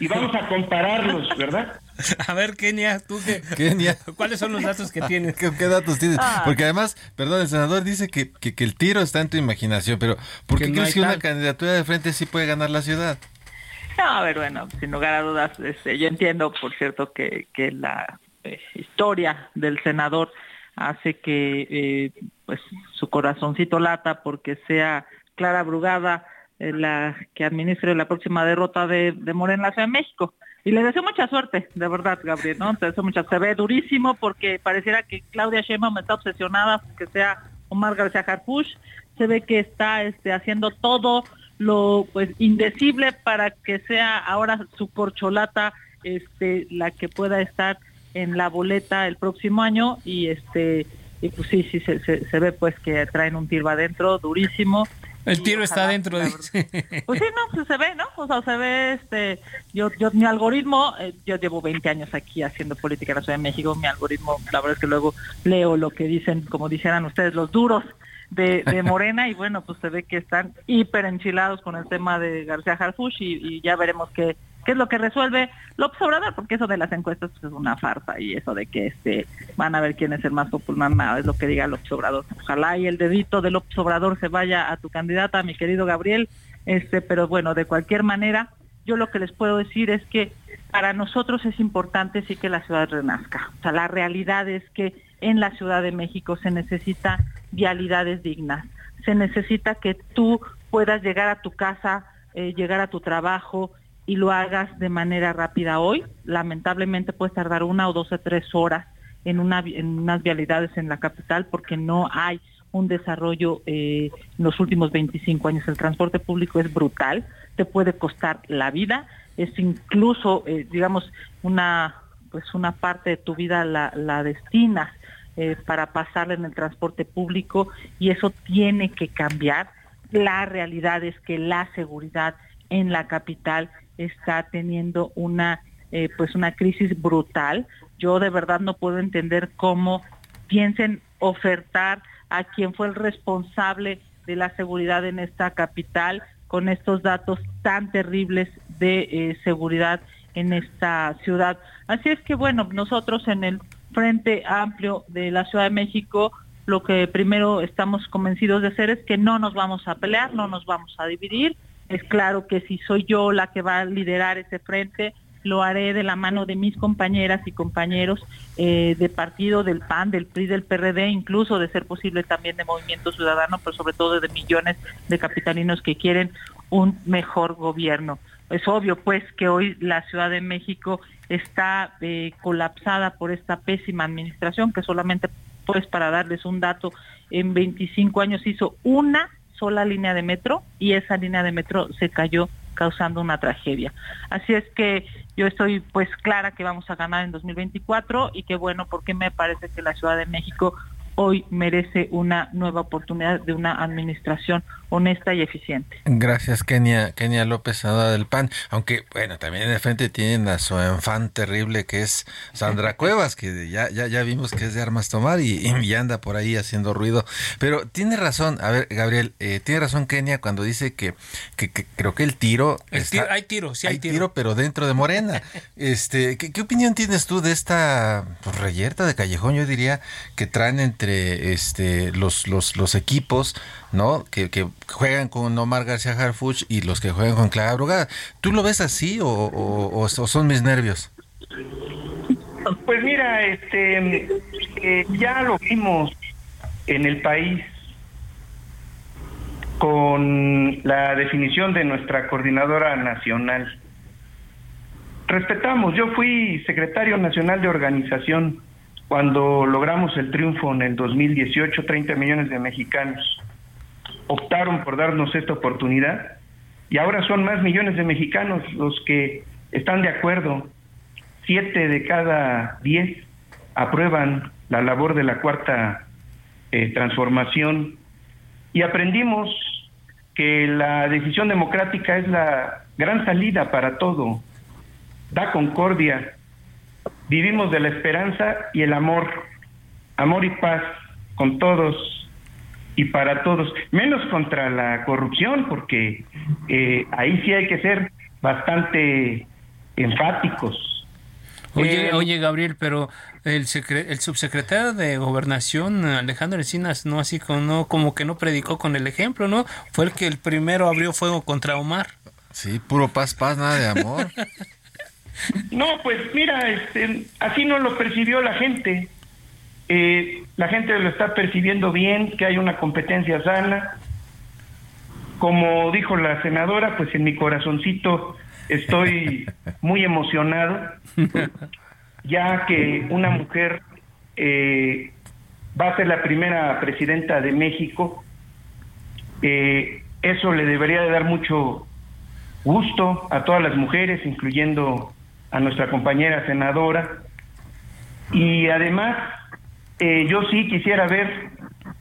y vamos a compararlos, ¿verdad? A ver, Kenia, ¿tú qué? Kenia. ¿Cuáles son los datos que tienes? ¿Qué, datos tienes? Ah. Porque además, perdón, el senador dice que, que, el tiro está en tu imaginación, pero ¿por qué crees que una candidatura de frente sí puede ganar la ciudad? No, a ver, bueno, sin lugar a dudas, este, yo entiendo, por cierto, que, que la eh, historia del senador hace que eh, pues su corazoncito lata porque sea Clara Brugada eh, la que administre la próxima derrota de, Morena en México. Y le deseo mucha suerte, de verdad, Gabriel, ¿no? Te deseo mucha Se ve durísimo porque pareciera que Claudia Sheinbaum está obsesionada que sea Omar García Harfuch. Se ve que está este, haciendo todo lo pues indecible para que sea ahora su corcholata este la que pueda estar en la boleta el próximo año y este y pues sí sí se, se, ve pues que traen un tiro adentro durísimo el tiro está dentro de pues sí no pues se ve no o sea se ve este yo yo mi algoritmo eh, yo llevo 20 años aquí haciendo política en la Ciudad de México mi algoritmo la verdad es que luego leo lo que dicen como dijeran ustedes los duros de, de Morena y bueno pues se ve que están hiper enchilados con el tema de García Harfuch y, y ya veremos qué qué es lo que resuelve López Obrador, porque eso de las encuestas es una farsa y eso de que este van a ver quién es el más popular, nada, es lo que diga López Obrador. Ojalá y el dedito de López Obrador se vaya a tu candidata, mi querido Gabriel, este, pero bueno, de cualquier manera, yo lo que les puedo decir es que para nosotros es importante sí que la ciudad renazca. O sea, la realidad es que en la Ciudad de México se necesita vialidades dignas, se necesita que tú puedas llegar a tu casa, eh, llegar a tu trabajo, y lo hagas de manera rápida hoy. Lamentablemente puede tardar una o dos o tres horas en, una, en unas vialidades en la capital porque no hay un desarrollo eh, en los últimos 25 años. El transporte público es brutal, te puede costar la vida, es incluso, eh, digamos, una pues una parte de tu vida la, la destinas eh, para pasarla en el transporte público y eso tiene que cambiar. La realidad es que la seguridad en la capital está teniendo una eh, pues una crisis brutal. Yo de verdad no puedo entender cómo piensen ofertar a quien fue el responsable de la seguridad en esta capital con estos datos tan terribles de eh, seguridad en esta ciudad. Así es que bueno, nosotros en el Frente Amplio de la Ciudad de México lo que primero estamos convencidos de hacer es que no nos vamos a pelear, no nos vamos a dividir, es claro que si soy yo la que va a liderar ese frente, lo haré de la mano de mis compañeras y compañeros eh, de partido del PAN, del PRI, del PRD, incluso de ser posible también de Movimiento Ciudadano, pero sobre todo de millones de capitalinos que quieren un mejor gobierno. Es obvio, pues, que hoy la Ciudad de México está eh, colapsada por esta pésima administración, que solamente, pues, para darles un dato, en 25 años hizo una sola línea de metro y esa línea de metro se cayó causando una tragedia. Así es que yo estoy pues clara que vamos a ganar en 2024 y que bueno, porque me parece que la Ciudad de México hoy merece una nueva oportunidad de una administración honesta y eficiente. Gracias, Kenia, Kenia López, senadora del PAN. Aunque, bueno, también en el frente tienen a su enfant terrible que es Sandra Cuevas, que ya, ya, ya vimos que es de armas tomar y, y anda por ahí haciendo ruido. Pero tiene razón, a ver, Gabriel, eh, tiene razón Kenia cuando dice que, que, creo que el tiro... hay tiro, sí hay, tiro. pero dentro de Morena. este ¿qué, opinión tienes tú de esta pues, reyerta de callejón, yo diría, que traen entre este los, los, los equipos, ¿no? Que, que juegan con Omar García Harfuch y los que juegan con Clara Brugada. ¿Tú lo ves así o, son mis nervios? Pues mira, este, eh, ya lo vimos en el país con la definición de nuestra coordinadora nacional. Respetamos, yo fui secretario nacional de organización cuando logramos el triunfo en el 2018, 30 millones de mexicanos optaron por darnos esta oportunidad y ahora son más millones de mexicanos los que están de acuerdo. Siete de cada diez aprueban la labor de la cuarta eh, transformación. Y aprendimos que la decisión democrática es la gran salida para todo, da concordia, vivimos de la esperanza y el amor, amor y paz con todos y para todos, menos contra la corrupción, porque eh, ahí sí hay que ser bastante enfáticos. Oye, eh, oye Gabriel, pero el, el subsecretario de Gobernación, Alejandro Encinas, no así como, como que no predicó con el ejemplo, ¿no? Fue el que el primero abrió fuego contra Omar. Sí, puro paz, paz, nada de amor. no, pues mira, este, así no lo percibió la gente. Eh, la gente lo está percibiendo bien, que hay una competencia sana. Como dijo la senadora, pues en mi corazoncito estoy muy emocionado, ya que una mujer eh, va a ser la primera presidenta de México. Eh, eso le debería de dar mucho gusto a todas las mujeres, incluyendo a nuestra compañera senadora. Y además eh, yo sí quisiera ver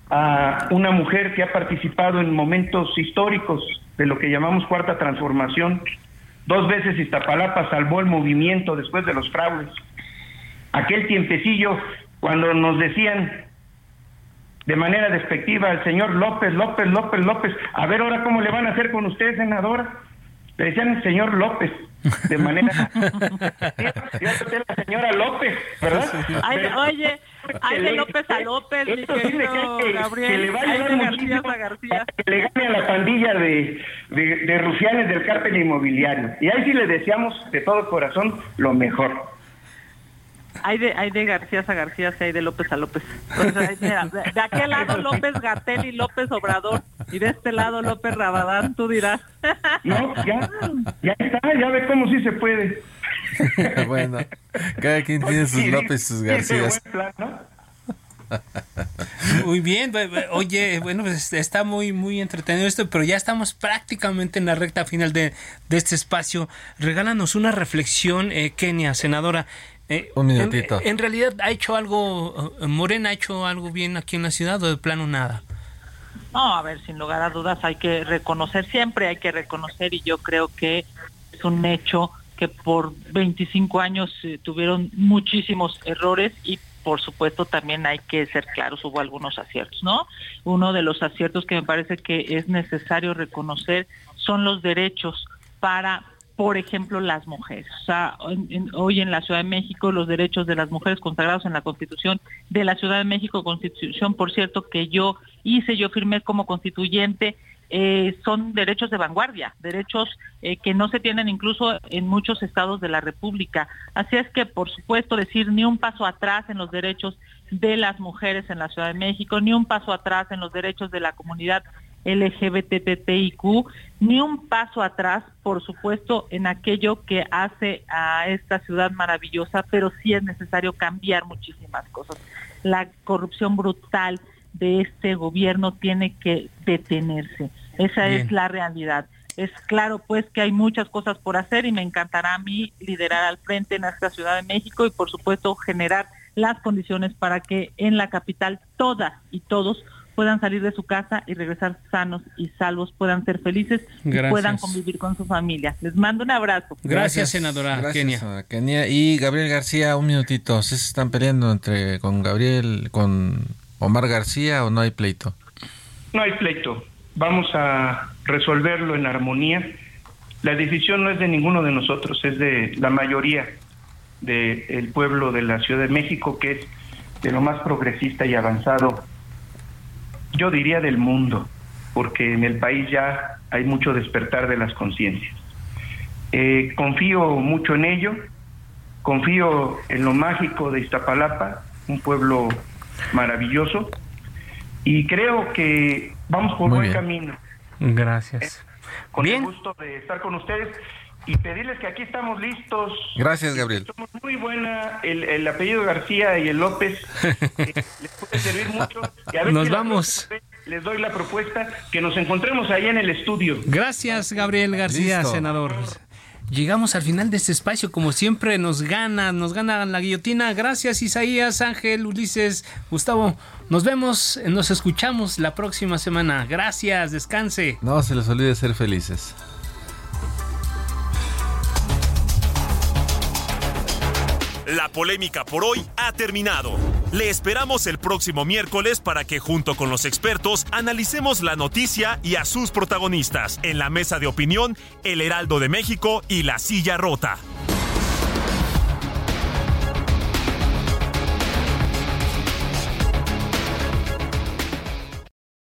a una mujer que ha participado en momentos históricos de lo que llamamos cuarta transformación. Dos veces Iztapalapa salvó el movimiento después de los fraudes. Aquel tiempecillo cuando nos decían de manera despectiva al señor López, López, López, López, a ver ahora cómo le van a hacer con usted, senadora. Le decían el señor López de manera la señora López, ¿verdad? oye, hay de López a López, mi querido Gabriel. Que le va a García a García. Que le gane a la pandilla de, de, de rufianes del cártel inmobiliario. Y ahí sí le deseamos de todo corazón lo mejor hay de, hay de García a García, hay de López a López. de, aquel lado López Gatel y López Obrador, y de este lado López Rabadán, tú dirás. No, ya, ya está, ya ve cómo sí se puede. bueno, cada quien tiene sus López y sus García. Muy bien, oye, bueno, pues está muy, muy entretenido esto, pero ya estamos prácticamente en la recta final de, de este espacio. Regálanos una reflexión, eh, Kenia, senadora. Eh, Un minutito. En, realidad, ¿ha hecho algo, eh, Morena ha hecho algo bien aquí en la ciudad o de plano nada? No, a ver, sin lugar a dudas hay que reconocer, siempre hay que reconocer y yo creo que es un hecho que por 25 años eh, tuvieron muchísimos errores y por supuesto también hay que ser claros, hubo algunos aciertos, ¿no? Uno de los aciertos que me parece que es necesario reconocer son los derechos para por ejemplo, las mujeres. O sea, hoy en la Ciudad de México los derechos de las mujeres consagrados en la Constitución de la Ciudad de México, Constitución, por cierto, que yo hice, yo firmé como constituyente, eh, son derechos de vanguardia, derechos eh, que no se tienen incluso en muchos estados de la República. Así es que, por supuesto, decir ni un paso atrás en los derechos de las mujeres en la Ciudad de México, ni un paso atrás en los derechos de la comunidad LGBTTIQ, ni un paso atrás, por supuesto, en aquello que hace a esta ciudad maravillosa, pero sí es necesario cambiar muchísimas cosas. La corrupción brutal de este gobierno tiene que detenerse. Esa es la realidad. Es claro pues que hay muchas cosas por hacer y me encantará a mí liderar al frente en esta Ciudad de México y por supuesto generar las condiciones para que en la capital todas y todos puedan salir de su casa y regresar sanos y salvos, puedan ser felices y puedan convivir con su familia. Les mando un abrazo. Gracias, senadora Kenia. Kenia. Y Gabriel García, un minutito. ¿Se están peleando entre con Gabriel, con Omar García o no hay pleito? No hay pleito. Vamos a resolverlo en armonía. La decisión no es de ninguno de nosotros, es de la mayoría del pueblo de la Ciudad de México, que es de lo más progresista y avanzado yo diría del mundo, porque en el país ya hay mucho despertar de las conciencias. Eh, confío mucho en ello, confío en lo mágico de Iztapalapa, un pueblo maravilloso, y creo que vamos por buen camino. Gracias. Eh, con el gusto de estar con ustedes y pedirles que aquí estamos listos. Gracias, Gabriel. Somos muy buena, el, apellido García y el López eh, les puede servir mucho. nos vamos. Les doy la propuesta que nos encontremos ahí en el estudio. Gracias, Gabriel García, senador. Llegamos al final de este espacio, como siempre nos gana, nos gana la guillotina. Gracias Isaías, Ángel, Ulises, Gustavo. Nos vemos, nos escuchamos la próxima semana. Gracias, descanse. No se les olvide ser felices. La polémica por hoy ha terminado. Le esperamos el próximo miércoles para que junto con los expertos analicemos la noticia y a sus protagonistas en la mesa de opinión El Heraldo de México y La Silla Rota.